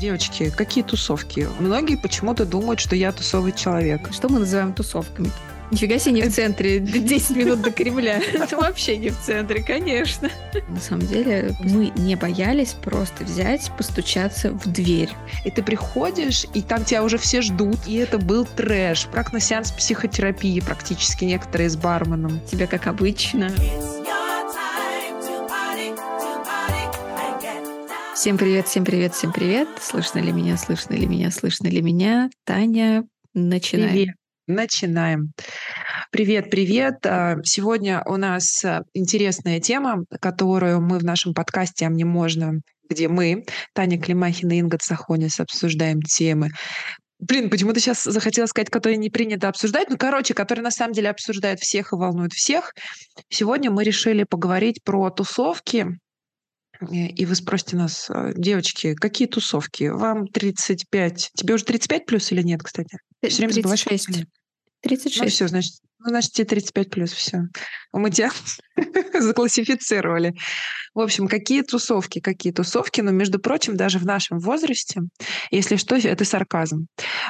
Девочки, какие тусовки? Многие почему-то думают, что я тусовый человек. Что мы называем тусовками? Нифига себе не в центре, 10 минут до Кремля. Это вообще не в центре, конечно. На самом деле мы не боялись просто взять, постучаться в дверь. И ты приходишь, и там тебя уже все ждут, и это был трэш. Как на сеанс психотерапии практически некоторые с барменом. Тебя как обычно. Всем привет, всем привет, всем привет. Слышно ли меня, слышно ли меня, слышно ли меня? Таня, начинаем. Привет. Начинаем. Привет, привет. А, сегодня у нас а, интересная тема, которую мы в нашем подкасте «А мне можно», где мы, Таня Климахина и Инга Цахонис, обсуждаем темы Блин, почему-то сейчас захотела сказать, которые не принято обсуждать. Ну, короче, которые на самом деле обсуждают всех и волнуют всех. Сегодня мы решили поговорить про тусовки, и вы спросите нас, «А, девочки, какие тусовки? Вам 35. Тебе уже 35 плюс или нет, кстати? Все время 36. 36. Ну все, значит, ну, значит, тебе 35 плюс, все. Мы тебя заклассифицировали. В общем, какие тусовки, какие тусовки, но, между прочим, даже в нашем возрасте, если что, это сарказм,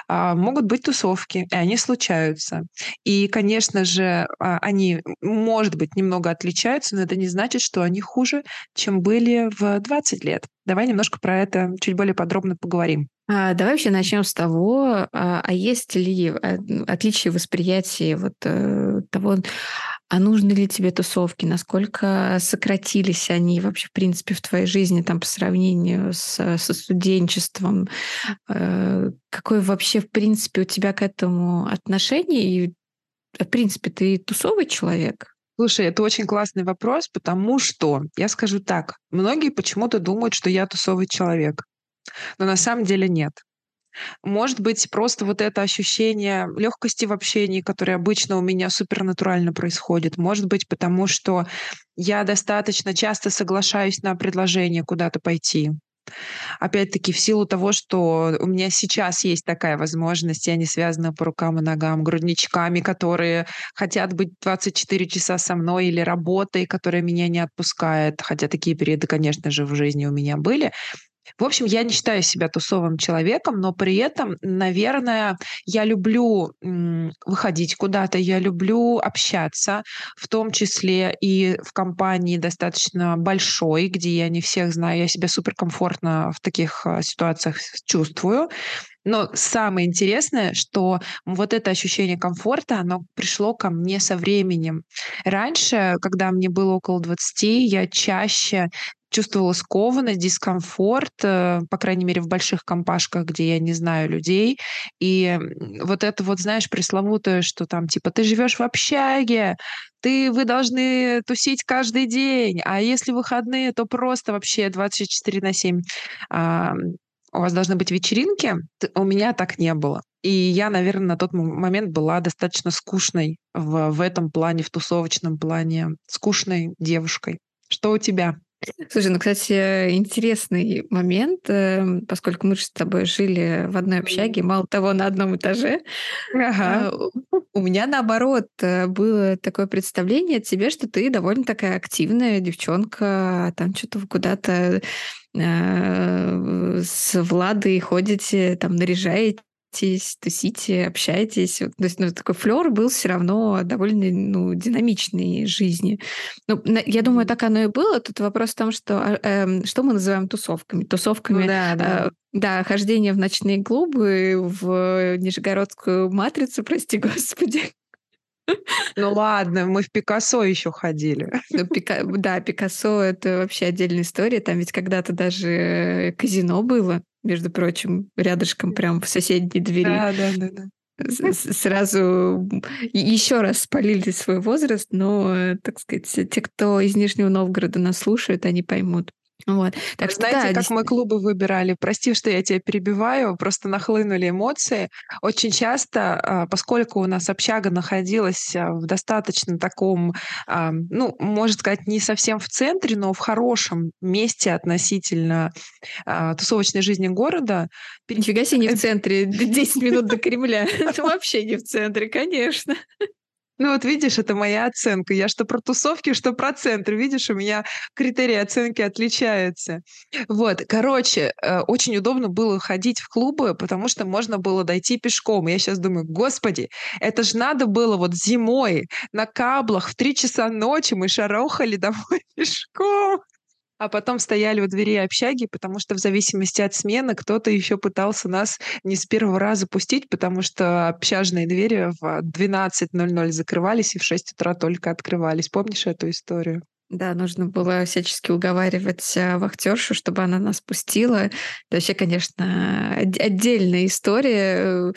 а, могут быть тусовки, и они случаются. И, конечно же, а, они, может быть, немного отличаются, но это не значит, что они хуже, чем были в 20 лет. Давай немножко про это чуть более подробно поговорим. А, давай вообще начнем с того, а, есть ли э, отличие восприятия вот э, того, а нужны ли тебе тусовки, насколько сократились они вообще, в принципе, в твоей жизни там по сравнению с, со студенчеством, э, какое вообще, в принципе, у тебя к этому отношение, и, в принципе, ты тусовый человек? Слушай, это очень классный вопрос, потому что, я скажу так, многие почему-то думают, что я тусовый человек но на самом деле нет. Может быть, просто вот это ощущение легкости в общении, которое обычно у меня супернатурально происходит. Может быть, потому что я достаточно часто соглашаюсь на предложение куда-то пойти. Опять-таки, в силу того, что у меня сейчас есть такая возможность, я не связана по рукам и ногам грудничками, которые хотят быть 24 часа со мной, или работой, которая меня не отпускает, хотя такие периоды, конечно же, в жизни у меня были. В общем, я не считаю себя тусовым человеком, но при этом, наверное, я люблю выходить куда-то, я люблю общаться, в том числе и в компании достаточно большой, где я не всех знаю, я себя суперкомфортно в таких а, ситуациях чувствую. Но самое интересное, что вот это ощущение комфорта, оно пришло ко мне со временем. Раньше, когда мне было около 20, я чаще чувствовала скованность, дискомфорт, э, по крайней мере, в больших компашках, где я не знаю людей. И вот это вот, знаешь, пресловутое, что там, типа, ты живешь в общаге, ты, вы должны тусить каждый день, а если выходные, то просто вообще 24 на 7 а, у вас должны быть вечеринки. У меня так не было. И я, наверное, на тот момент была достаточно скучной в, в этом плане, в тусовочном плане, скучной девушкой. Что у тебя? Слушай, ну, кстати, интересный момент, эм, поскольку мы же с тобой жили в одной общаге, мало того, на одном этаже. Ага. А, у меня, наоборот, э, было такое представление о тебе, что ты довольно такая активная девчонка, там что-то куда-то э, с Владой ходите, там наряжаете общаетесь, тусите, общаетесь. То есть ну, такой флер был все равно довольно ну, динамичной жизни. Ну, я думаю, так оно и было. Тут вопрос в том, что, э, что мы называем тусовками. Тусовками, да, да. Э, да, хождение в ночные клубы, в Нижегородскую матрицу, прости господи. Ну ладно, мы в Пикассо еще ходили. Ну, Пика... Да, Пикассо это вообще отдельная история. Там ведь когда-то даже казино было между прочим, рядышком, прям в соседней двери. Да, да, да, да. Сразу еще раз спалили свой возраст, но, так сказать, те, кто из Нижнего Новгорода нас слушают, они поймут. Вот. Так Вы что, знаете, да, как мы клубы выбирали? Прости, что я тебя перебиваю, просто нахлынули эмоции. Очень часто, а, поскольку у нас общага находилась а, в достаточно таком, а, ну, можно сказать, не совсем в центре, но в хорошем месте относительно тусовочной жизни города. Нифига себе не в центре, 10 минут до Кремля. Это вообще не в центре, конечно. Ну вот видишь, это моя оценка. Я что про тусовки, что про центр. Видишь, у меня критерии оценки отличаются. Вот, короче, э, очень удобно было ходить в клубы, потому что можно было дойти пешком. Я сейчас думаю, господи, это же надо было вот зимой на каблах в три часа ночи мы шарохали домой пешком. А потом стояли у двери общаги, потому что в зависимости от смены кто-то еще пытался нас не с первого раза пустить, потому что общажные двери в 12.00 закрывались и в 6 утра только открывались. Помнишь эту историю? Да, нужно было всячески уговаривать а, вахтершу, чтобы она нас пустила. Это вообще, конечно, отдельная история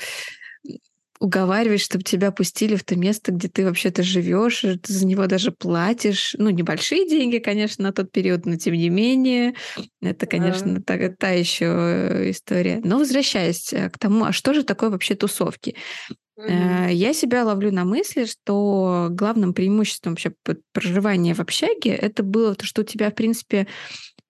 уговаривать, чтобы тебя пустили в то место, где ты вообще-то живешь, ты за него даже платишь. Ну, небольшие деньги, конечно, на тот период, но тем не менее, это, конечно, да. та, та еще э, история. Но возвращаясь э, к тому, а что же такое вообще тусовки? Mm-hmm. Я себя ловлю на мысли, что главным преимуществом вообще проживания в общаге это было то, что у тебя, в принципе,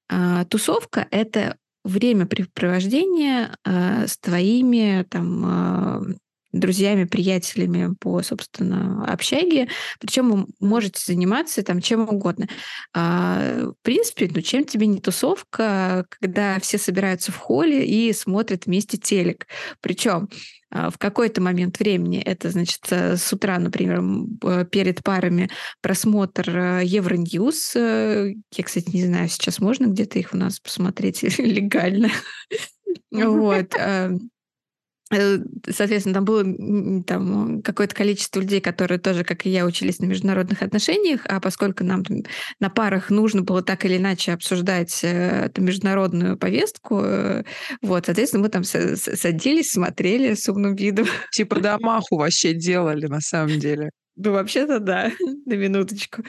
а, тусовка — это времяпрепровождение с твоими там друзьями, приятелями по, собственно, общаге. Причем вы можете заниматься там чем угодно. А, в принципе, ну чем тебе не тусовка, когда все собираются в холле и смотрят вместе телек. Причем а, в какой-то момент времени, это значит э, с утра, например, э, перед парами просмотр э, Евроньюз. Я, кстати, не знаю, сейчас можно где-то их у нас посмотреть легально. Вот. Э, соответственно, там было там, какое-то количество людей, которые тоже, как и я, учились на международных отношениях, а поскольку нам там, на парах нужно было так или иначе обсуждать э, эту международную повестку, э, вот, соответственно, мы там садились, смотрели с умным видом. Типа домаху вообще делали, на самом деле. Ну, вообще-то да, на минуточку.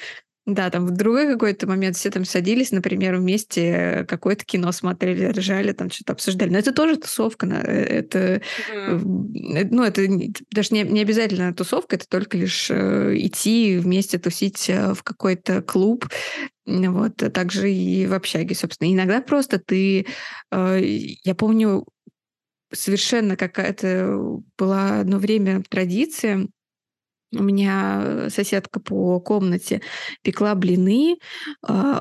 Да, там в другой какой-то момент все там садились, например, вместе какое-то кино смотрели, ржали, там что-то обсуждали. Но это тоже тусовка. Э, это, mm. ну, это даже не, не обязательно тусовка, это только лишь идти вместе тусить в какой-то клуб. Вот, а также и в общаге, собственно. Иногда просто ты... Я помню, совершенно какая-то была одно время традиция, у меня соседка по комнате пекла блины, а,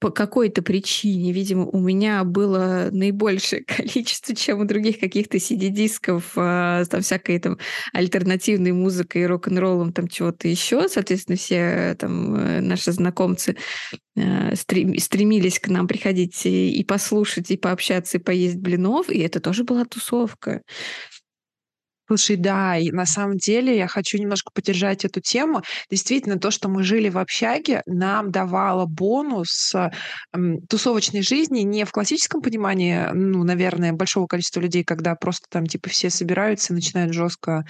по какой-то причине, видимо, у меня было наибольшее количество, чем у других каких-то CD-дисков э, там всякой там альтернативной музыкой, рок-н-роллом, там чего-то еще. Соответственно, все там э, наши знакомцы э, стремились к нам приходить и послушать, и пообщаться, и поесть блинов, и это тоже была тусовка. Слушай, да, и на самом деле я хочу немножко поддержать эту тему. Действительно, то, что мы жили в общаге, нам давало бонус м, тусовочной жизни не в классическом понимании, ну, наверное, большого количества людей, когда просто там типа все собираются и начинают жестко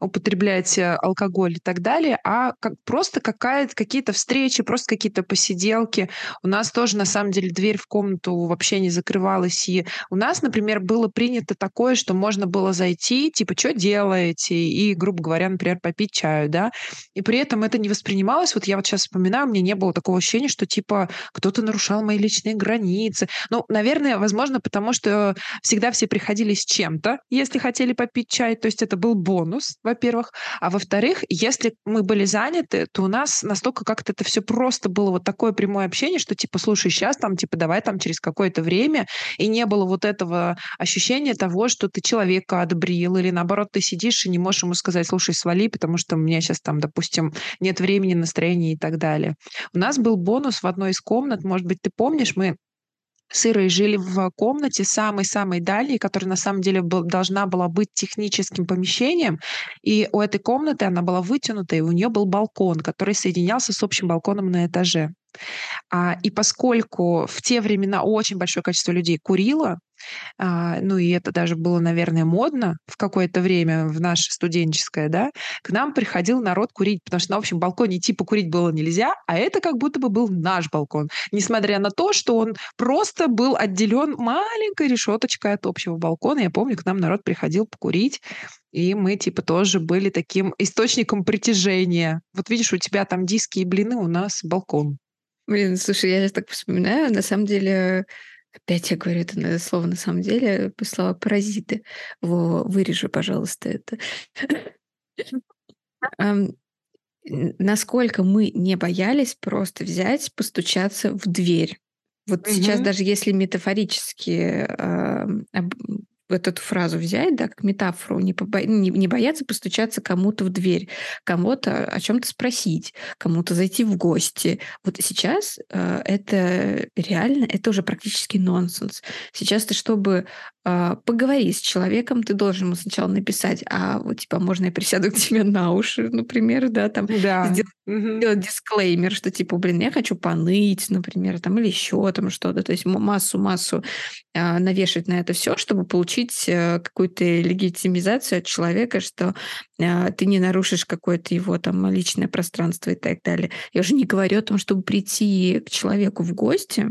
употреблять э, алкоголь и так далее, а как, просто какая-то, какие-то встречи, просто какие-то посиделки. У нас тоже, на самом деле, дверь в комнату вообще не закрывалась. И у нас, например, было принято такое, что можно было зайти, типа, что делаете? И, грубо говоря, например, попить чаю, да? И при этом это не воспринималось. Вот я вот сейчас вспоминаю, мне не было такого ощущения, что, типа, кто-то нарушал мои личные границы. Ну, наверное, возможно, потому что всегда все приходили с чем-то, если хотели попить чай. То есть это был бонус во-первых. А во-вторых, если мы были заняты, то у нас настолько как-то это все просто было вот такое прямое общение, что типа, слушай, сейчас там, типа, давай там через какое-то время, и не было вот этого ощущения того, что ты человека отбрил, или наоборот, ты сидишь и не можешь ему сказать, слушай, свали, потому что у меня сейчас там, допустим, нет времени, настроения и так далее. У нас был бонус в одной из комнат, может быть, ты помнишь, мы с Ирой жили в комнате самой-самой дальней, которая на самом деле был, должна была быть техническим помещением. И у этой комнаты она была вытянута, и у нее был балкон, который соединялся с общим балконом на этаже. А, и поскольку в те времена очень большое количество людей курило, ну и это даже было, наверное, модно в какое-то время, в наше студенческое, да, к нам приходил народ курить, потому что на общем балконе типа курить было нельзя, а это как будто бы был наш балкон, несмотря на то, что он просто был отделен маленькой решеточкой от общего балкона. Я помню, к нам народ приходил покурить, и мы типа тоже были таким источником притяжения. Вот видишь, у тебя там диски и блины, у нас балкон. Блин, слушай, я сейчас так вспоминаю, на самом деле Опять я говорю это слово на самом деле, слова паразиты. Во, вырежу, пожалуйста, это. насколько мы не боялись просто взять, постучаться в дверь. Вот сейчас даже если метафорически, вот эту фразу взять, да, как метафору, не побо не не бояться постучаться кому-то в дверь, кому-то о чем то спросить, кому-то зайти в гости. Вот сейчас, а, это реально, это уже практически нонсенс. Сейчас ты, чтобы, а, поговорить с человеком, ты должен ему сначала написать: "А вот, типа, можно я присяду к тебе на уши?" Например, да, там, Да. сделать Мгм. сделать дисклеймер, что типа, блин, я хочу поныть, например, там, или еще там что-то. То есть м массу массу, а, навешать на это все, чтобы получить, э, какую-то легитимизацию от человека, что, а, ты не нарушишь какое-то его там личное пространство и так далее. Я уже не говорю о том, чтобы прийти к человеку в гости.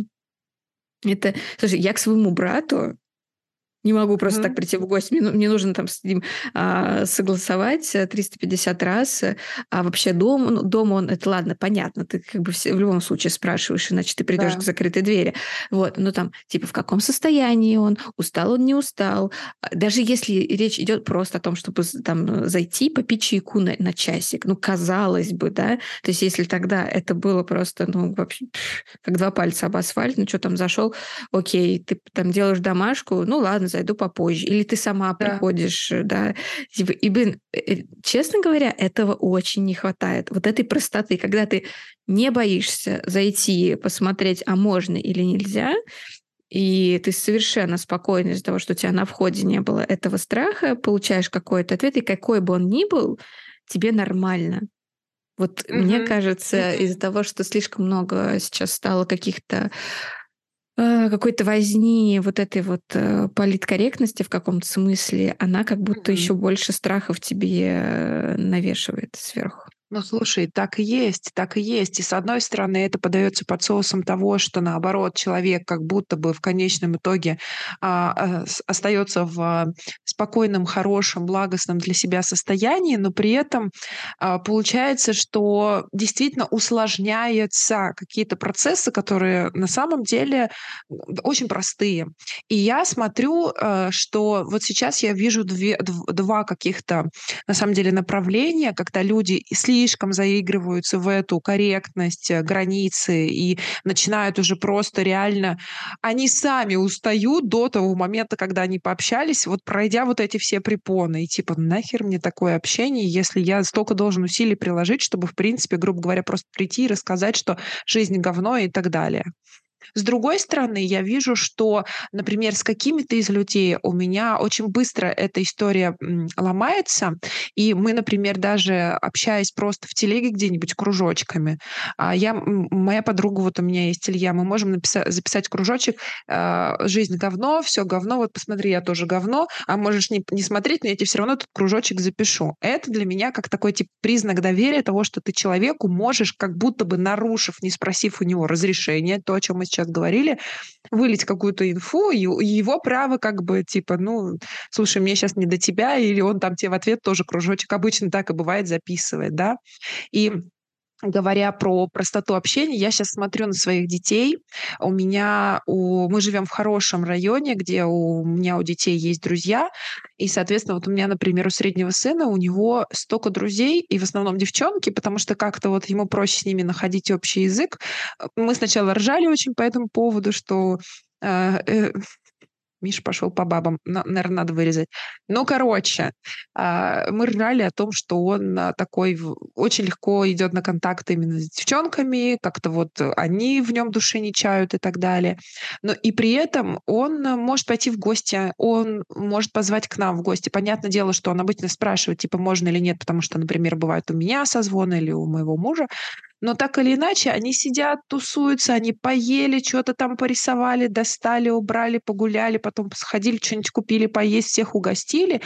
Это слушай, я к своему брату не могу просто так Мгм. прийти в гости. Мне ну мне нужно там с ним, а, согласовать, э, 350 раз. э, А вообще дом ну, дома он это ладно, понятно, ты как бы все в любом случае спрашиваешь, иначе ты придешь к Да. закрытой двери. Вот, ну там, типа, в каком состоянии он, устал он, не устал. А, даже если речь идет просто о том, чтобы там, э, зайти, попить чайку на на часик. Ну, казалось бы, да. То есть если тогда это было просто, ну, вообще, как 2 пальца об асфальт, ну, что там зашел, окей, ты там делаешь домашку, ну ладно, зайду попозже. Или ты сама Да. приходишь, э, да. Типа, и, блин, э, честно говоря, этого очень не хватает. Вот этой простоты, когда ты не боишься зайти, посмотреть, а можно или нельзя, и ты совершенно спокойна из-за того, что у тебя на входе не было этого страха, получаешь какой-то ответ, и какой бы он ни был, тебе нормально. Вот мне Мгм. кажется, из-за того, что слишком много сейчас стало каких-то какой-то возни, вот этой вот, э, политкорректности в каком-то смысле, она как будто Мгм. еще больше страхов тебе, э, навешивает сверху. Ну, слушай, так и есть, так и есть. И с одной стороны, это подается под соусом того, что наоборот человек как будто бы в конечном итоге а, а, остается в а, спокойном, хорошем, благостном для себя состоянии, но при этом а, получается, что действительно усложняются какие-то процессы, которые на самом деле очень простые. И я смотрю, э, что вот сейчас я вижу две- дв- два каких-то на самом деле направление, когда люди и слишком заигрываются в эту корректность, э, границы и начинают уже просто реально они сами устают до того момента, когда они пообщались, вот пройдя вот эти все препоны. И типа: "Нахер мне такое общение, если я столько должен усилий приложить, чтобы, в принципе, грубо говоря, просто прийти и рассказать, что жизнь говно" и так далее. С другой стороны, я вижу, что, например, с какими-то из людей у меня очень быстро эта история ломается, и мы, например, даже общаясь просто в телеге где-нибудь кружочками, а я, моя подруга, вот у меня есть Илья, мы можем написа- записать кружочек а, «Жизнь говно, все говно, вот посмотри, я тоже говно, а можешь не, не смотреть, но я тебе все равно этот кружочек запишу». Это для меня как такой тип признак доверия того, что ты человеку можешь, как будто бы нарушив, не спросив у него разрешения, то, о чем мы сейчас говорили, вылить какую-то инфу, и его право как бы типа, ну, слушай, мне сейчас не до тебя, или он там тебе в ответ тоже кружочек, обычно так и бывает, записывает, да. И Говоря про простоту общения, я сейчас смотрю на своих детей. У меня у мы живем в хорошем районе, где у меня у детей есть друзья. И, соответственно, вот у меня, например, у среднего сына, у него столько друзей, и в основном девчонки, потому что как-то вот ему проще с ними находить общий язык. Мы сначала ржали очень по этому поводу, что, э, э Миша пошел по бабам. Наверное, надо вырезать. Ну, короче, а, мы ржали о том, что он, а, такой очень легко идет на контакт именно с девчонками, как-то вот они в нем души не чают и так далее. Но и при этом он, может пойти в гости, он может позвать к нам в гости. Понятное дело, что он обычно спрашивает, типа, можно или нет, потому что, например, бывает у меня созвоны или у моего мужа. Но так или иначе, они сидят, тусуются, они поели, что то там порисовали, достали, убрали, погуляли, потом сходили, что нибудь купили поесть, всех угостили.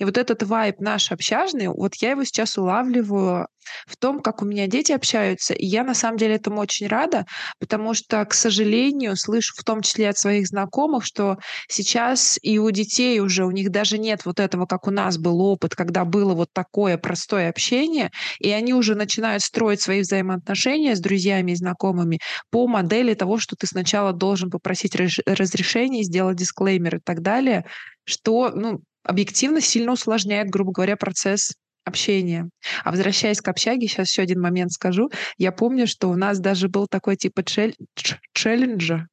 И вот этот вайб наш общажный, вот я его сейчас улавливаю в том, как у меня дети общаются. И я на самом деле этому очень рада, потому что, к сожалению, слышу в том числе от своих знакомых, что сейчас и у детей уже, у них даже нет вот этого, как у нас был опыт, когда было вот такое простое общение, и они уже начинают строить свои взаимоотношения с друзьями и знакомыми по модели того, что ты сначала должен попросить реш- разрешение, сделать дисклеймер и так далее, что, ну, объективно сильно усложняет, грубо говоря, процесс общение. А возвращаясь к общаге, сейчас еще один момент скажу. Я помню, что у нас даже был такой типа чель... челленджа.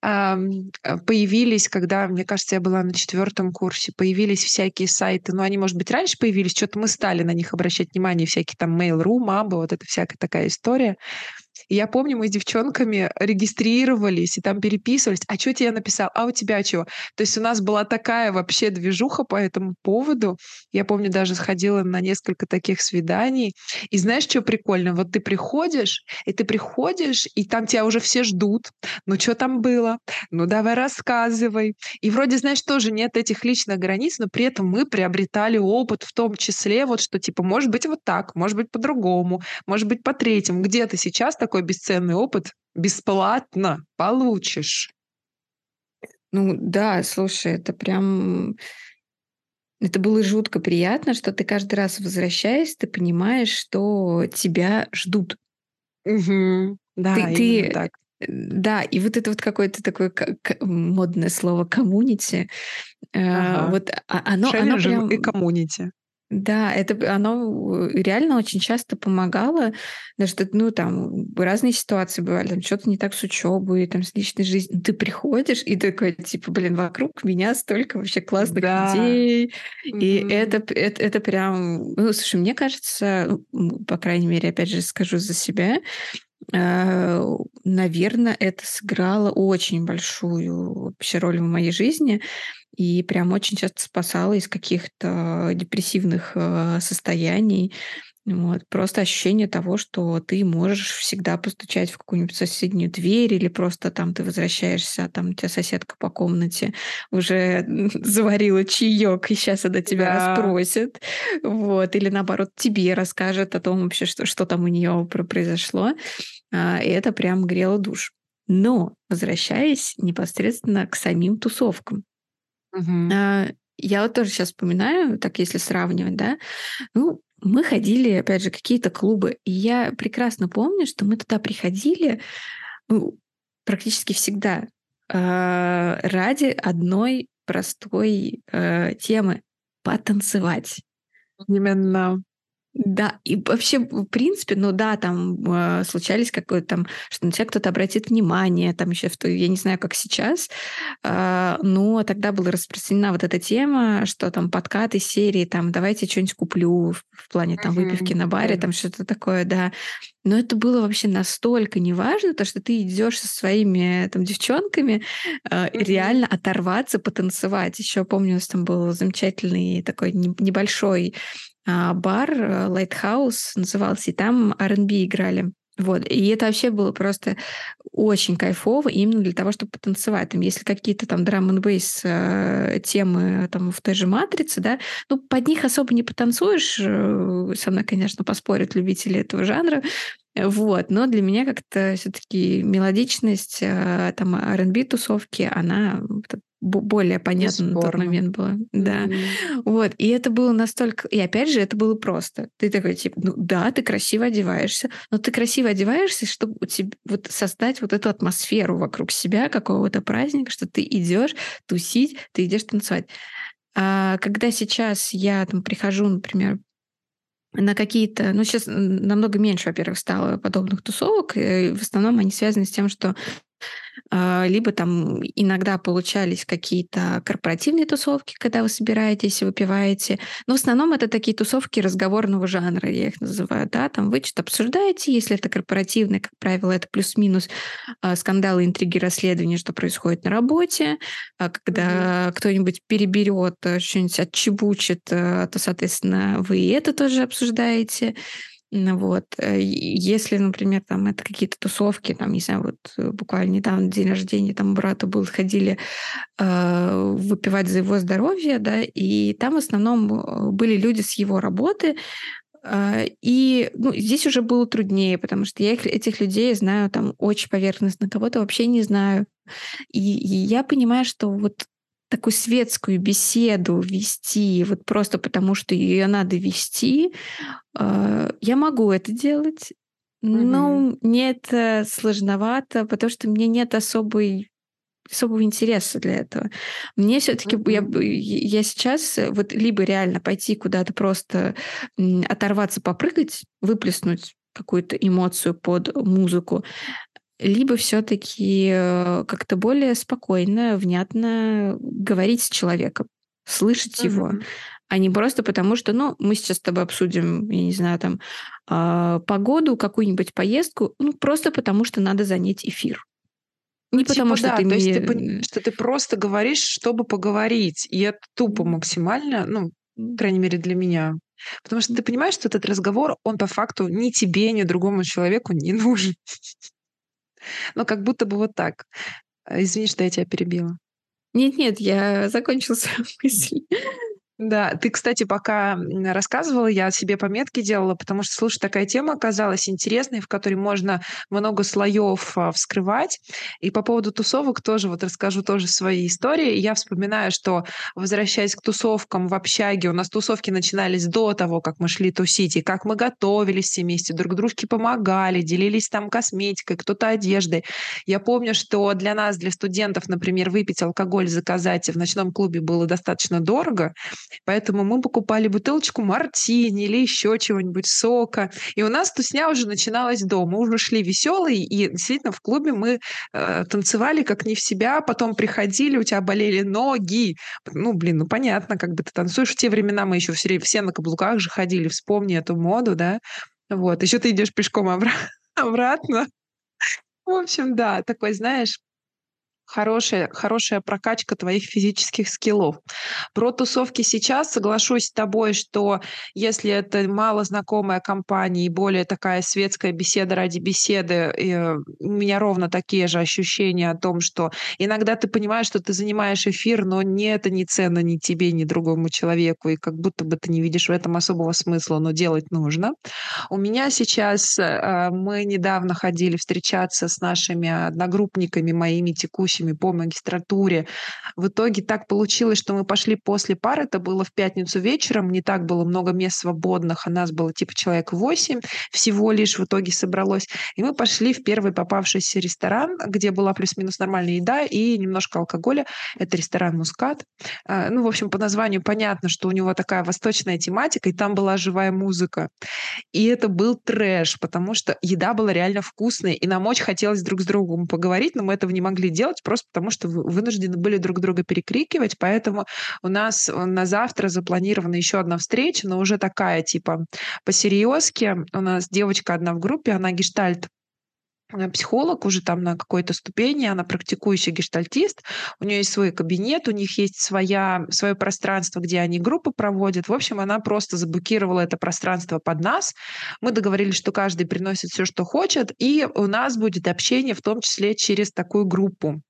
Появились, когда, мне кажется, я была на четвертом курсе, появились всякие сайты, ну, они, может быть, раньше появились, что-то мы стали на них обращать внимание, всякие там Mail.ru, Mamba, вот эта всякая такая история. И я помню, мы с девчонками регистрировались и там переписывались. А что тебе написал? А у тебя чего? То есть у нас была такая вообще движуха по этому поводу. Я помню, даже сходила на несколько таких свиданий. И знаешь, что прикольно? Вот ты приходишь, и ты приходишь, и там тебя уже все ждут. Ну, что там было? Ну, давай рассказывай. И вроде, знаешь, тоже нет этих личных границ, но при этом мы приобретали опыт в том числе, вот что типа, может быть, вот так, может быть, по-другому, может быть, по третьему. Где ты сейчас такой бесценный опыт бесплатно получишь? Ну да, слушай, это прям это было жутко приятно, что ты каждый раз возвращаясь, ты понимаешь, что тебя ждут. Угу. Да, ты, ты, так. Да, и вот это вот какое-то такое модное слово коммунити, э, Ага. вот а- оно, оно Челленджи и прям коммунити. Да, это оно э, реально очень часто помогало, даже ну, там разные ситуации бывали, там что-то не так с учебой, там с личной жизнью. Ты приходишь и такой, типа, блин, вокруг меня столько вообще классных Да. людей, и Мгм. это, это, это прям, ну, слушай, мне кажется, ну, по крайней мере, опять же скажу за себя, наверное, это сыграло очень большую вообще роль в моей жизни и прям очень часто спасало из каких-то депрессивных э, состояний. Вот. Просто ощущение того, что ты можешь всегда постучать в какую-нибудь соседнюю дверь или просто там ты возвращаешься, а там у тебя соседка по комнате уже заварила чаек, и сейчас она тебя Да. расспросит. Вот. Или наоборот, тебе расскажет о том вообще, что, что там у нее произошло. А, И это прям грело душ. Но возвращаясь непосредственно к самим тусовкам. Мгм. А, Я вот тоже сейчас вспоминаю, так если сравнивать, да, ну, мы ходили, опять же, какие-то клубы, и я прекрасно помню, что мы туда приходили ну, практически всегда а, ради одной простой э, темы — потанцевать. Именно. Да, и вообще, в принципе, ну да, там э, случались какое-то там, что на тебя кто-то обратит внимание, там еще в той, я не знаю, как сейчас, э, но тогда была распространена вот эта тема, что там подкаты серии, там, давайте что-нибудь куплю в, в плане там выпивки на баре, там что-то такое, да. Но это было вообще настолько неважно, то, что ты идешь со своими там девчонками, э, Мгм. реально оторваться, потанцевать. Еще помню, у нас там был замечательный такой не- небольшой бар э, Lighthouse назывался, и там R&B играли. Вот. И это вообще было просто очень кайфово именно для того, чтобы потанцевать. Там, если какие-то там драм н бейс темы там в той же «Матрице», да, ну, под них особо не потанцуешь. э, Со мной, конечно, поспорят любители этого жанра. Вот. Но для меня как-то все таки мелодичность э, там R&B тусовки, она более понятна на тот момент была. Да. Мгм. Вот, и это было настолько... И опять же, это было просто. Ты такой, типа, ну да, ты красиво одеваешься, но ты красиво одеваешься, чтобы у тебя вот создать вот эту атмосферу вокруг себя, какого-то праздника, что ты идешь тусить, ты идешь танцевать. А когда сейчас я там прихожу, например, на какие-то... Ну, сейчас намного меньше, во-первых, стало подобных тусовок. И в основном они связаны с тем, что либо там иногда получались какие-то корпоративные тусовки, когда вы собираетесь выпиваете. Но в основном это такие тусовки разговорного жанра, я их называю. Да? Там вы что-то обсуждаете, если это корпоративные, как правило, это плюс-минус а, скандалы, интриги, расследования, что происходит на работе. А когда кто-нибудь переберет, э, что-нибудь отчебучит, э, то, соответственно, вы и это тоже обсуждаете. Вот. э, Если, например, там это какие-то тусовки, там, не знаю, вот э, буквально недавно день рождения там брата был, ходили э, выпивать за его здоровье, да, и там в основном э, были люди с его работы, и ну, здесь уже было труднее, потому что я их, этих людей знаю там очень поверхностно, кого-то вообще не знаю. И, и я понимаю, что вот такую светскую беседу вести, вот просто потому, что ее надо вести, э, я могу это делать, но мне это сложновато, потому что мне нет особой особого интереса для этого. Мне все-таки mm-hmm. я, я сейчас вот либо реально пойти куда-то просто оторваться, попрыгать, выплеснуть какую-то эмоцию под музыку, либо все-таки э, как-то более спокойно, внятно говорить с человеком, слышать mm-hmm. его, а не просто потому, что, ну, мы сейчас с тобой обсудим, я не знаю, там, э, погоду, какую-нибудь поездку, ну, просто потому что надо занять эфир. Не ну, потому типа, что да, ты то есть ты, что ты просто говоришь, чтобы поговорить, и это тупо максимально, ну, по крайней мере для меня. Потому что ты понимаешь, что этот разговор, он по факту ни тебе, ни другому человеку не нужен. Ну, как будто бы вот так. Извини, что я тебя перебила. Нет-нет, я закончила свою мысль. Да, ты, кстати, пока рассказывала, я себе пометки делала, потому что, слушай, такая тема оказалась интересной, в которой можно много слоев а, вскрывать. И по поводу тусовок тоже вот расскажу тоже свои истории. Я вспоминаю, что, возвращаясь к тусовкам в общаге, у нас тусовки начинались до того, как мы шли тусить, и как мы готовились все вместе, друг дружке помогали, делились там косметикой, кто-то одеждой. Я помню, что для нас, для студентов, например, выпить алкоголь, заказать в ночном клубе было достаточно дорого, Поэтому мы покупали бутылочку мартини или еще чего-нибудь, сока. И у нас тусня уже начиналась дома. Мы уже шли веселые, и действительно в клубе мы э, танцевали как не в себя, потом приходили, у тебя болели ноги. Ну, блин, ну понятно, как бы ты танцуешь. В те времена мы еще все, все на каблуках же ходили, вспомни эту моду, да. Вот, еще ты идешь пешком обратно. В общем, да, такой, знаешь, хорошая, хорошая прокачка твоих физических скиллов. Про тусовки сейчас соглашусь с тобой, что если это мало знакомая компания и более такая светская беседа ради беседы, э, у меня ровно такие же ощущения о том, что иногда ты понимаешь, что ты занимаешь эфир, но не это не ценно ни тебе, ни другому человеку, и как будто бы ты не видишь в этом особого смысла, но делать нужно. У меня сейчас, э, мы недавно ходили встречаться с нашими одногруппниками, моими текущими товарищами по магистратуре. В итоге так получилось, что мы пошли после пары, это было в пятницу вечером, не так было много мест свободных, а нас было типа человек 8 всего лишь в итоге собралось. И мы пошли в первый попавшийся ресторан, где была плюс-минус нормальная еда и немножко алкоголя. Это ресторан «Мускат». А, ну, в общем, по названию понятно, что у него такая восточная тематика, и там была живая музыка. И это был трэш, потому что еда была реально вкусная, и нам очень хотелось друг с другом поговорить, но мы этого не могли делать, просто потому что вынуждены были друг друга перекрикивать, поэтому у нас э, на завтра запланирована еще одна встреча, но уже такая, типа, по-серьезки. У нас девочка одна в группе, она гештальт психолог уже там на какой-то ступени, она практикующий гештальтист, у нее есть свой кабинет, у них есть своя, свое пространство, где они группы проводят. В общем, она просто заблокировала это пространство под нас. Мы договорились, что каждый приносит все, что хочет, и у нас будет общение в том числе через такую группу.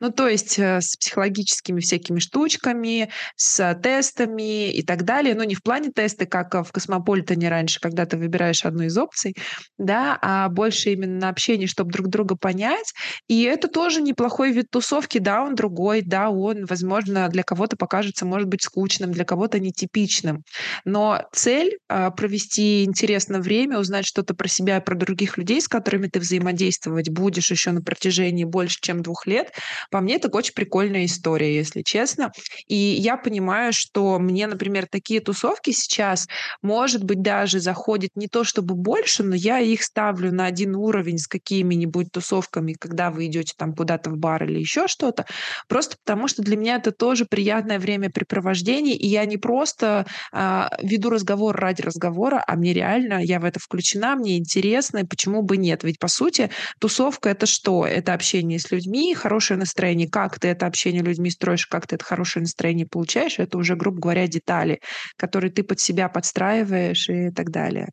Ну, то есть э, с психологическими всякими штучками, с тестами и так далее. Но не в плане тесты, как в Космополитене раньше, когда ты выбираешь одну из опций, да, а больше именно на общение, чтобы друг друга понять. И это тоже неплохой вид тусовки, да, он другой, да, он, возможно, для кого-то покажется, может быть, скучным, для кого-то нетипичным. Но цель а, провести интересное время, узнать что-то про себя и про других людей, с которыми ты взаимодействовать будешь еще на протяжении больше, чем двух лет, по мне, это очень прикольная история, если честно. И я понимаю, что мне, например, такие тусовки сейчас, может быть, даже заходят не то чтобы больше, но я их ставлю на один уровень с какими-нибудь тусовками, когда вы идете там куда-то в бар или еще что-то, просто потому что для меня это тоже приятное времяпрепровождение, и я не просто а, веду разговор ради разговора, а мне реально, я в это включена, мне интересно, и почему бы нет? Ведь, по сути, тусовка — это что? Это общение с людьми, хороший хорошее настроение, как ты это общение людьми строишь, как ты это хорошее настроение получаешь, это уже, грубо говоря, детали, которые ты под себя подстраиваешь и так далее.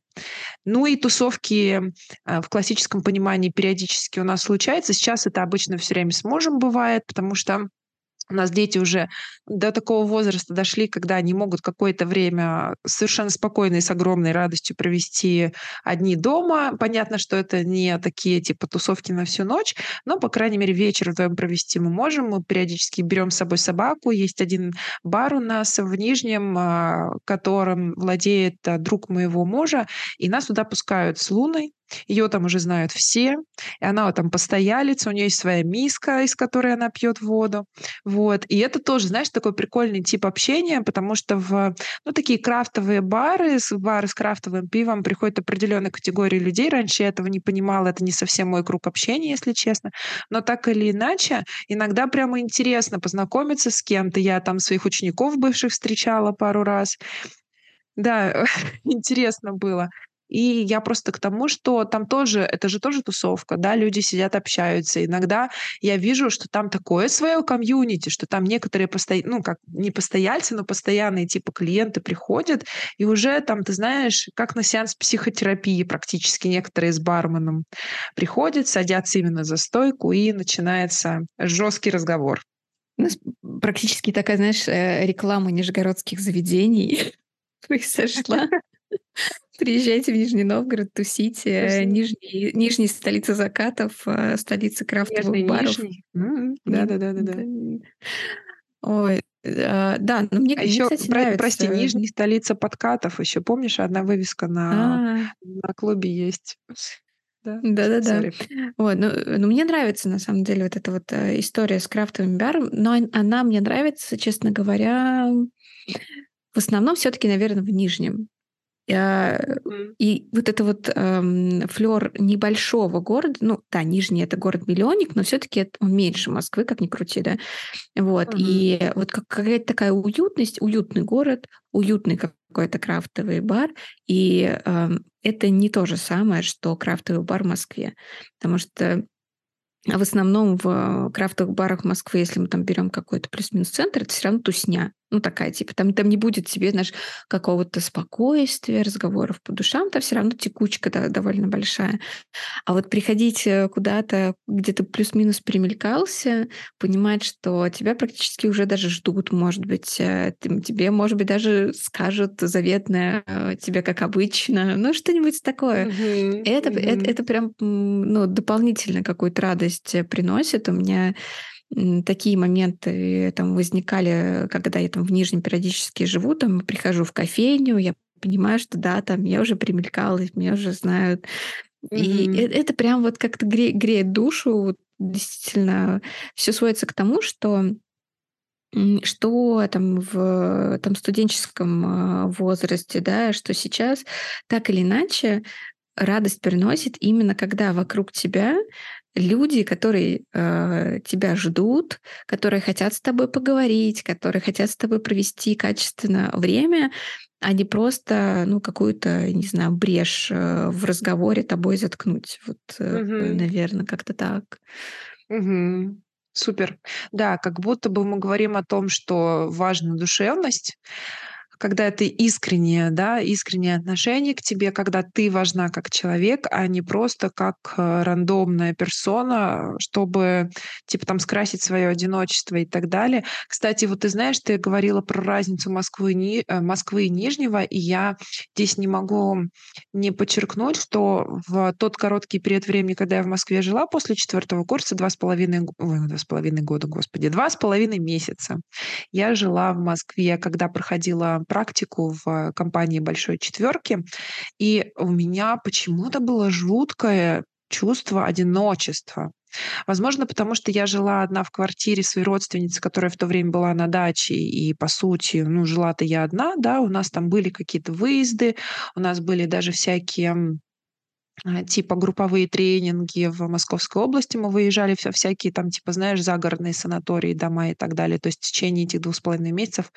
Ну и тусовки а, в классическом понимании периодически у нас случаются. Сейчас это обычно все время с мужем бывает, потому что у нас дети уже до такого возраста дошли, когда они могут какое-то время совершенно спокойно и с огромной радостью провести одни дома. Понятно, что это не такие типа тусовки на всю ночь, но, по крайней мере, вечер вдвоем провести мы можем. Мы периодически берем с собой собаку. Есть один бар у нас в Нижнем, а, которым владеет а, друг моего мужа, и нас туда пускают с Луной. Ее там уже знают все. И она вот там постоялица, у нее есть своя миска, из которой она пьет воду. Вот. И это тоже, знаешь, такой прикольный тип общения, потому что в ну, такие крафтовые бары, бары с крафтовым пивом приходят определенная категория людей. Раньше я этого не понимала, это не совсем мой круг общения, если честно. Но так или иначе, иногда прямо интересно познакомиться с кем-то. Я там своих учеников бывших встречала пару раз. Да, интересно было. И я просто к тому, что там тоже, это же тоже тусовка, да, люди сидят, общаются. Иногда я вижу, что там такое свое комьюнити, что там некоторые постоя... ну, как не постояльцы, но постоянные типа клиенты приходят, и уже там, ты знаешь, как на сеанс психотерапии практически некоторые с барменом приходят, садятся именно за стойку, и начинается жесткий разговор. У нас практически такая, знаешь, э, реклама нижегородских заведений произошла. Приезжайте в Нижний Новгород, тусите. Нижний, Нижний столица закатов, э, столица крафтовых Нежный, баров. Да-да-да-да. Ой, э, да, но мне, а еще, кстати, про, нравится. прости, Нижний столица подкатов. Еще помнишь, одна вывеска на, а. на клубе есть. Да, да, да. Вот, ну, ну, мне нравится, на самом деле, вот эта вот э, история с крафтовым баром, но она мне нравится, честно говоря, в основном все-таки, наверное, в Нижнем. Mm. И вот это вот эм, флер небольшого города, ну да, Нижний это город-миллионник, но все-таки он меньше Москвы, как ни крути, да. Вот. Mm-hmm. И вот какая-то такая уютность, уютный город, уютный какой-то крафтовый бар, и эм, это не то же самое, что крафтовый бар в Москве. Потому что в основном в крафтовых барах Москвы, если мы там берем какой-то плюс-минус центр, это все равно тусня. Ну, такая, типа, там, там не будет тебе, знаешь, какого-то спокойствия, разговоров по душам, там все равно текучка да, довольно большая. А вот приходить э, куда-то, где ты плюс-минус примелькался, понимать, что тебя практически уже даже ждут, может быть, э, тебе, может быть, даже скажут заветное э, тебе как обычно, ну, что-нибудь такое. Mm-hmm. Это, mm-hmm. это, это прям, ну, дополнительно какую-то радость приносит. У меня такие моменты там возникали, когда я там в Нижнем периодически живу, там прихожу в кофейню, я понимаю, что да, там я уже примелькалась, меня уже знают. Mm-hmm. И это прям вот как-то гре- греет душу. Вот действительно, все сводится к тому, что что там в там, студенческом а, возрасте, да, что сейчас так или иначе радость приносит именно когда вокруг тебя люди, которые э, тебя ждут, которые хотят с тобой поговорить, которые хотят с тобой провести качественно время, а не просто, ну, какую-то, не знаю, брешь э, в разговоре тобой заткнуть. Вот, э, угу. наверное, как-то так. Угу. Супер. Да, как будто бы мы говорим о том, что важна душевность, когда это искреннее, да, искреннее отношение к тебе, когда ты важна как человек, а не просто как э, рандомная персона, чтобы, типа, там, скрасить свое одиночество и так далее. Кстати, вот ты знаешь, ты говорила про разницу Москвы, Ни... Э, Москвы и Нижнего, и я здесь не могу не подчеркнуть, что в тот короткий период времени, когда я в Москве жила, после четвертого курса, два с половиной, ой, два с половиной года, господи, два с половиной месяца, я жила в Москве, когда проходила практику в компании «Большой четверки», и у меня почему-то было жуткое чувство одиночества. Возможно, потому что я жила одна в квартире своей родственницы, которая в то время была на даче, и, по сути, ну, жила-то я одна, да, у нас там были какие-то выезды, у нас были даже всякие типа групповые тренинги в Московской области. Мы выезжали все всякие там, типа, знаешь, загородные санатории, дома и так далее. То есть в течение этих двух с половиной месяцев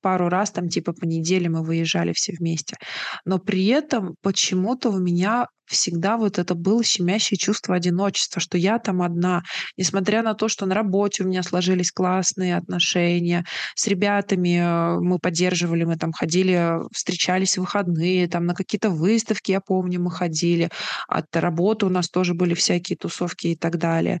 пару раз там, типа, по неделе мы выезжали все вместе. Но при этом почему-то у меня всегда вот это было щемящее чувство одиночества, что я там одна, несмотря на то, что на работе у меня сложились классные отношения, с ребятами э, мы поддерживали, мы там ходили, встречались в выходные, там на какие-то выставки, я помню, мы ходили, от работы у нас тоже были всякие тусовки и так далее.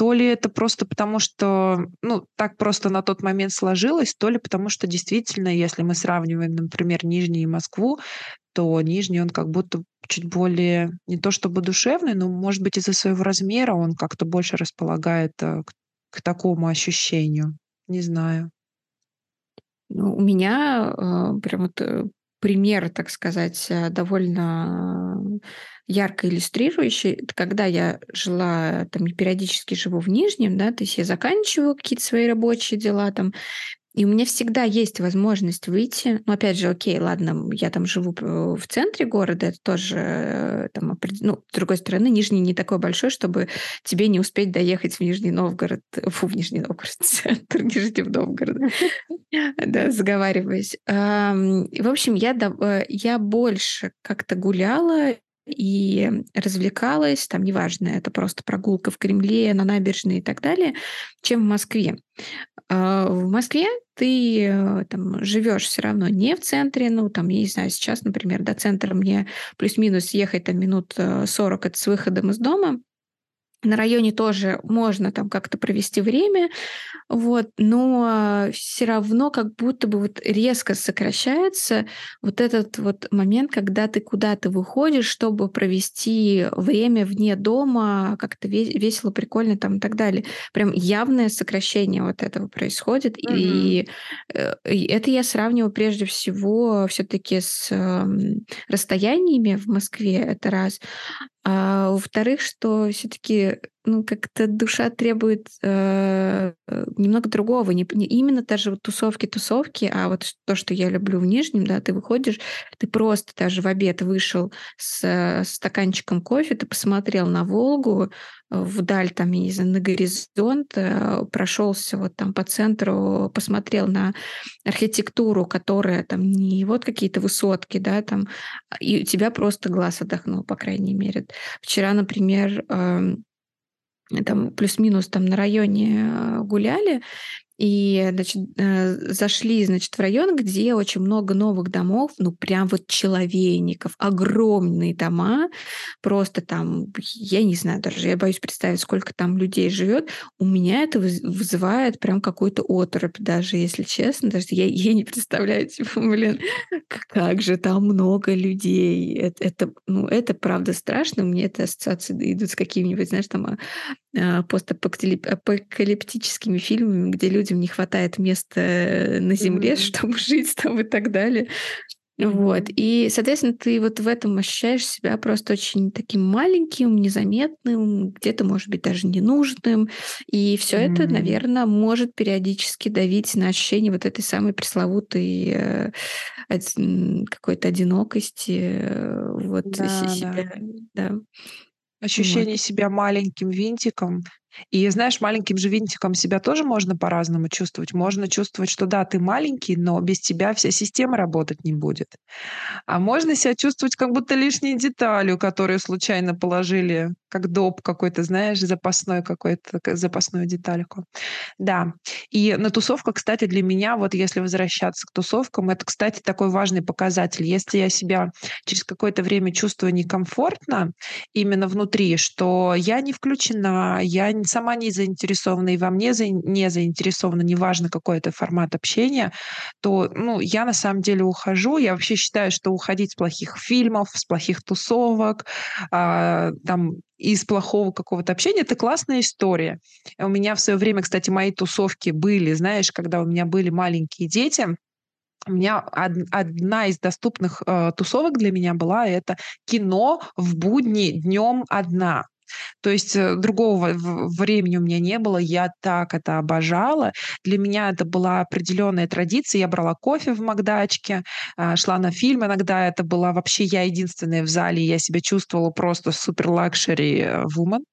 То ли это просто потому, что, ну, так просто на тот момент сложилось, то ли потому, что действительно, если мы сравниваем, например, Нижний и Москву, то Нижний, он как будто чуть более, не то чтобы душевный, но, может быть, из-за своего размера он как-то больше располагает э, к, к такому ощущению. Не знаю. Ну, у меня э, прям вот э, пример, так сказать, э, довольно ярко иллюстрирующий. Это когда я жила, там, периодически живу в Нижнем, да, то есть я заканчиваю какие-то свои рабочие дела, там, и у меня всегда есть возможность выйти. Ну, опять же, окей, ладно, я там живу в центре города, это тоже э, там, ну, с другой стороны, Нижний не такой большой, чтобы тебе не успеть доехать в Нижний Новгород, фу, в Нижний Новгород, центр Нижний Новгород. Да, заговариваюсь. В общем, э, я больше как-то гуляла и развлекалась, там, неважно, это просто прогулка в Кремле, на набережной и так далее, чем в Москве. А, в Москве ты э, там живешь все равно не в центре, ну, там, я не знаю, сейчас, например, до центра мне плюс-минус ехать там минут 40 э, это с выходом из дома, на районе тоже можно там как-то провести время, вот, но все равно как будто бы вот резко сокращается вот этот вот момент, когда ты куда-то выходишь, чтобы провести время вне дома, как-то весело, прикольно там и так далее. Прям явное сокращение вот этого происходит, mm-hmm. и, э, и это я сравниваю прежде всего все-таки с э, расстояниями в Москве, это раз, а во-вторых, что все-таки ну, как-то душа требует э, немного другого. Не, не именно даже вот тусовки-тусовки, а вот то, что я люблю в Нижнем, да, ты выходишь, ты просто даже в обед вышел с, с стаканчиком кофе, ты посмотрел на Волгу, вдаль, там, я не знаю, на горизонт, э, прошелся вот там по центру, посмотрел на архитектуру, которая там не вот какие-то высотки, да, там, и у тебя просто глаз отдохнул, по крайней мере. Вчера, например, эм, там плюс-минус там на районе э, гуляли, и, значит, э, зашли, значит, в район, где очень много новых домов, ну, прям вот человейников, огромные дома, просто там, я не знаю даже, я боюсь представить, сколько там людей живет. У меня это вызывает прям какой-то оторопь, даже если честно, даже я, я не представляю, типа, блин, как же там много людей. Это, это, ну, это правда страшно, мне это ассоциации идут с какими-нибудь, знаешь, там а, а, постапокалиптическими фильмами, где людям не хватает места э, на земле, mm-hmm. чтобы жить там и так далее. Вот. И, соответственно, ты вот в этом ощущаешь себя просто очень таким маленьким, незаметным, где-то, может быть, даже ненужным. И все mm-hmm. это, наверное, может периодически давить на ощущение вот этой самой пресловутой э, какой-то одинокости. Э, вот да, себя. Да. да. Ощущение вот. себя маленьким винтиком. И знаешь, маленьким же винтиком себя тоже можно по-разному чувствовать. Можно чувствовать, что да, ты маленький, но без тебя вся система работать не будет. А можно себя чувствовать как будто лишней деталью, которую случайно положили как доп какой-то, знаешь, запасной какой-то, запасную детальку. Да. И на тусовках, кстати, для меня, вот если возвращаться к тусовкам, это, кстати, такой важный показатель. Если я себя через какое-то время чувствую некомфортно именно внутри, что я не включена, я сама не заинтересована, и во мне не заинтересована, неважно какой это формат общения, то ну, я на самом деле ухожу. Я вообще считаю, что уходить с плохих фильмов, с плохих тусовок, а, там из плохого какого-то общения, это классная история. У меня в свое время, кстати, мои тусовки были, знаешь, когда у меня были маленькие дети, у меня одна из доступных э, тусовок для меня была это кино в будни днем одна. То есть э, другого времени у меня не было, я так это обожала. Для меня это была определенная традиция. Я брала кофе в Макдачке, а, шла на фильм. Иногда это была вообще я единственная в зале, я себя чувствовала просто супер luxury вумен.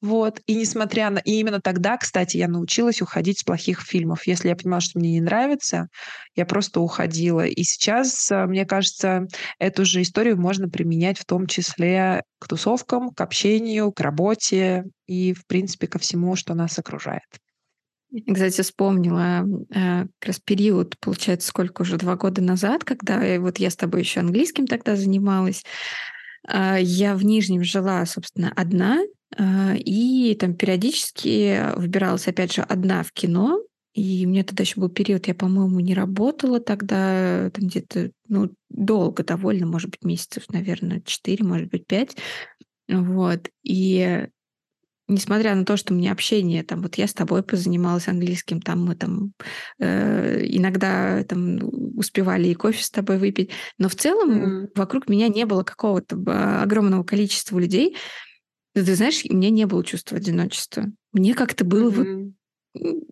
Вот. И несмотря на... И именно тогда, кстати, я научилась уходить с плохих фильмов. Если я понимала, что мне не нравится, я просто уходила. И сейчас, э, мне кажется, эту же историю можно применять в том числе к тусовкам, к общению, к работе и, в принципе, ко всему, что нас окружает. Кстати, вспомнила э, как раз период, получается, сколько уже, два года назад, когда вот я с тобой еще английским тогда занималась. Э, я в Нижнем жила, собственно, одна, А, и там периодически выбиралась, опять же, одна в кино, и у меня тогда еще был период, я, по-моему, не работала тогда, там где-то, ну, долго довольно, может быть, месяцев, наверное, 4, может быть, 5. Вот. И несмотря на то, что мне общение, там, вот я с тобой позанималась английским, там мы там э, иногда там успевали и кофе с тобой выпить, но в целом mm-hmm. вокруг меня не было какого-то огромного количества людей. Ты, ты знаешь, у меня не было чувства одиночества. Мне как-то было mm-hmm. вот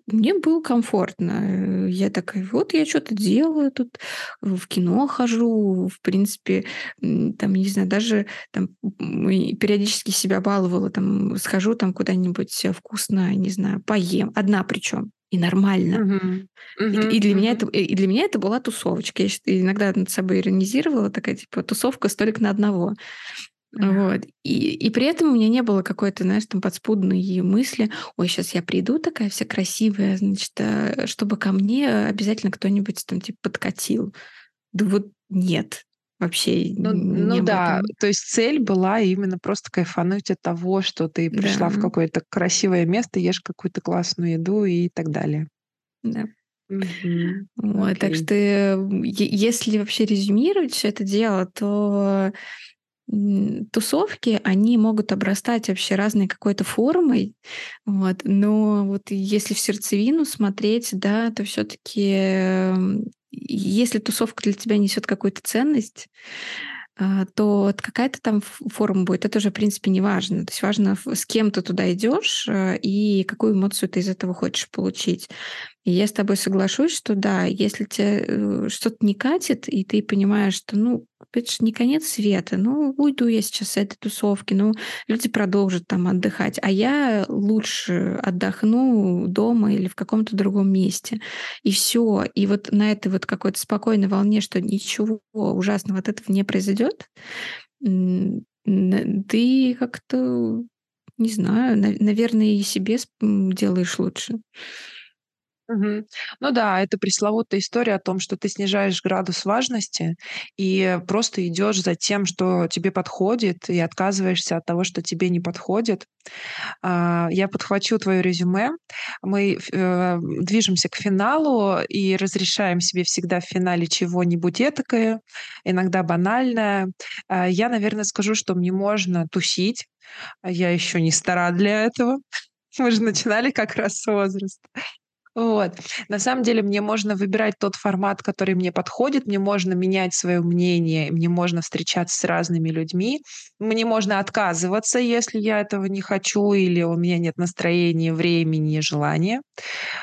мне было комфортно. Я такая, вот я что-то делаю тут, в кино хожу, в принципе, там, не знаю, даже там периодически себя баловала, там, схожу там куда-нибудь вкусно, не знаю, поем, одна причем, и нормально. Uh-huh. Uh-huh. И, и, для uh-huh. меня это, и для меня это была тусовочка. Я иногда над собой иронизировала, такая, типа, тусовка столик на одного. Вот. И, и при этом у меня не было какой-то, знаешь, там подспудной мысли, ой, сейчас я приду такая вся красивая, значит, э, чтобы ко мне обязательно кто-нибудь там типа подкатил. Да вот нет, вообще ну, ну да, этом. то есть цель была именно просто кайфануть от того, что ты пришла да. в какое-то красивое место, ешь какую-то классную еду и так далее. Да. Угу. Вот, okay. так что если вообще резюмировать все это дело, то тусовки, они могут обрастать вообще разной какой-то формой, вот, но вот если в сердцевину смотреть, да, то все таки если тусовка для тебя несет какую-то ценность, а, то какая-то там форма будет, это уже, в принципе, не важно. То есть важно, с кем ты туда идешь э, и какую эмоцию ты из этого хочешь получить. И я с тобой соглашусь, что да, если тебе э, что-то не катит, и ты понимаешь, что, ну, это же не конец света, ну, уйду я сейчас с этой тусовки, ну, люди продолжат там отдыхать, а я лучше отдохну дома или в каком-то другом месте. И все. И вот на этой вот какой-то спокойной волне, что ничего ужасного от этого не произойдет, ты как-то, не знаю, наверное, и себе делаешь лучше. Мгм. Ну да, это пресловутая история о том, что ты снижаешь градус важности и просто идешь за тем, что тебе подходит, и отказываешься от того, что тебе не подходит. А, я подхвачу твое резюме. Мы э, движемся к финалу и разрешаем себе всегда в финале чего-нибудь этакое, иногда банальное. А, я, наверное, скажу, что мне можно тусить. а Я еще не стара для этого. Мы же начинали как раз с возраста. Вот. На самом деле мне можно выбирать тот формат, который мне подходит, мне можно менять свое мнение, мне можно встречаться с разными людьми, мне можно отказываться, если я этого не хочу или у меня нет настроения, времени, желания.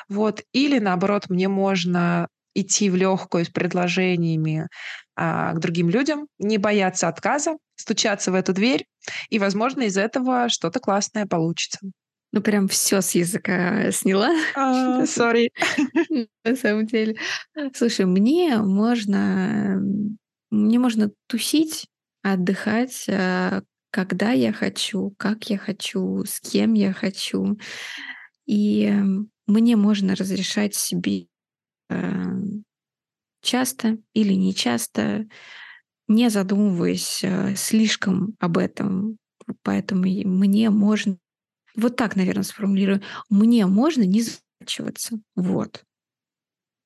Вот. Или наоборот, мне можно идти в легкую с предложениями а, к другим людям, не бояться отказа, стучаться в эту дверь, и, возможно, из этого что-то классное получится. Ну, прям все с языка сняла. А, сори. На самом деле. Слушай, мне можно мне можно тусить, отдыхать, а, когда я хочу, как я хочу, с кем я хочу. И мне можно разрешать себе а, часто или не часто, не задумываясь слишком об этом. Поэтому мне можно вот так, наверное, сформулирую. Мне можно не заморачиваться. Вот.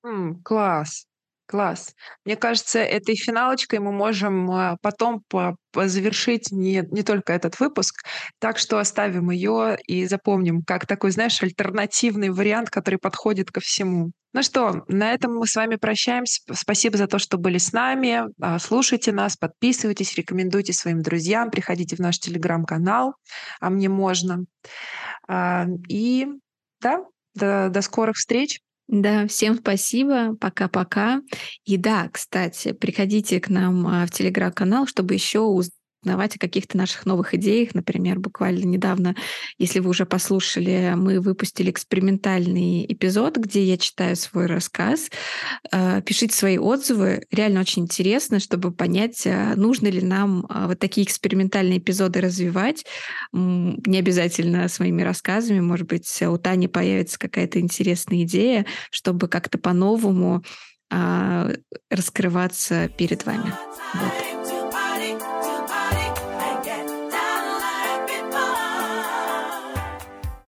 М, класс, класс. Мне кажется, этой финалочкой мы можем а, потом по- завершить не, не только этот выпуск, так что оставим ее и запомним как такой, знаешь, альтернативный вариант, который подходит ко всему. Ну что, на этом мы с вами прощаемся. Спасибо за то, что были с нами. А, слушайте нас, подписывайтесь, рекомендуйте своим друзьям, приходите в наш телеграм-канал, а мне можно. А, и да, до, до скорых встреч. Да, всем спасибо, пока-пока. И да, кстати, приходите к нам а, в телеграм-канал, чтобы еще узнать узнавать о каких-то наших новых идеях. Например, буквально недавно, если вы уже послушали, мы выпустили экспериментальный эпизод, где я читаю свой рассказ. А, пишите свои отзывы. Реально очень интересно, чтобы понять, а, нужно ли нам а, вот такие экспериментальные эпизоды развивать. Не обязательно своими рассказами. Может быть, у Тани появится какая-то интересная идея, чтобы как-то по-новому раскрываться перед вами. Вот.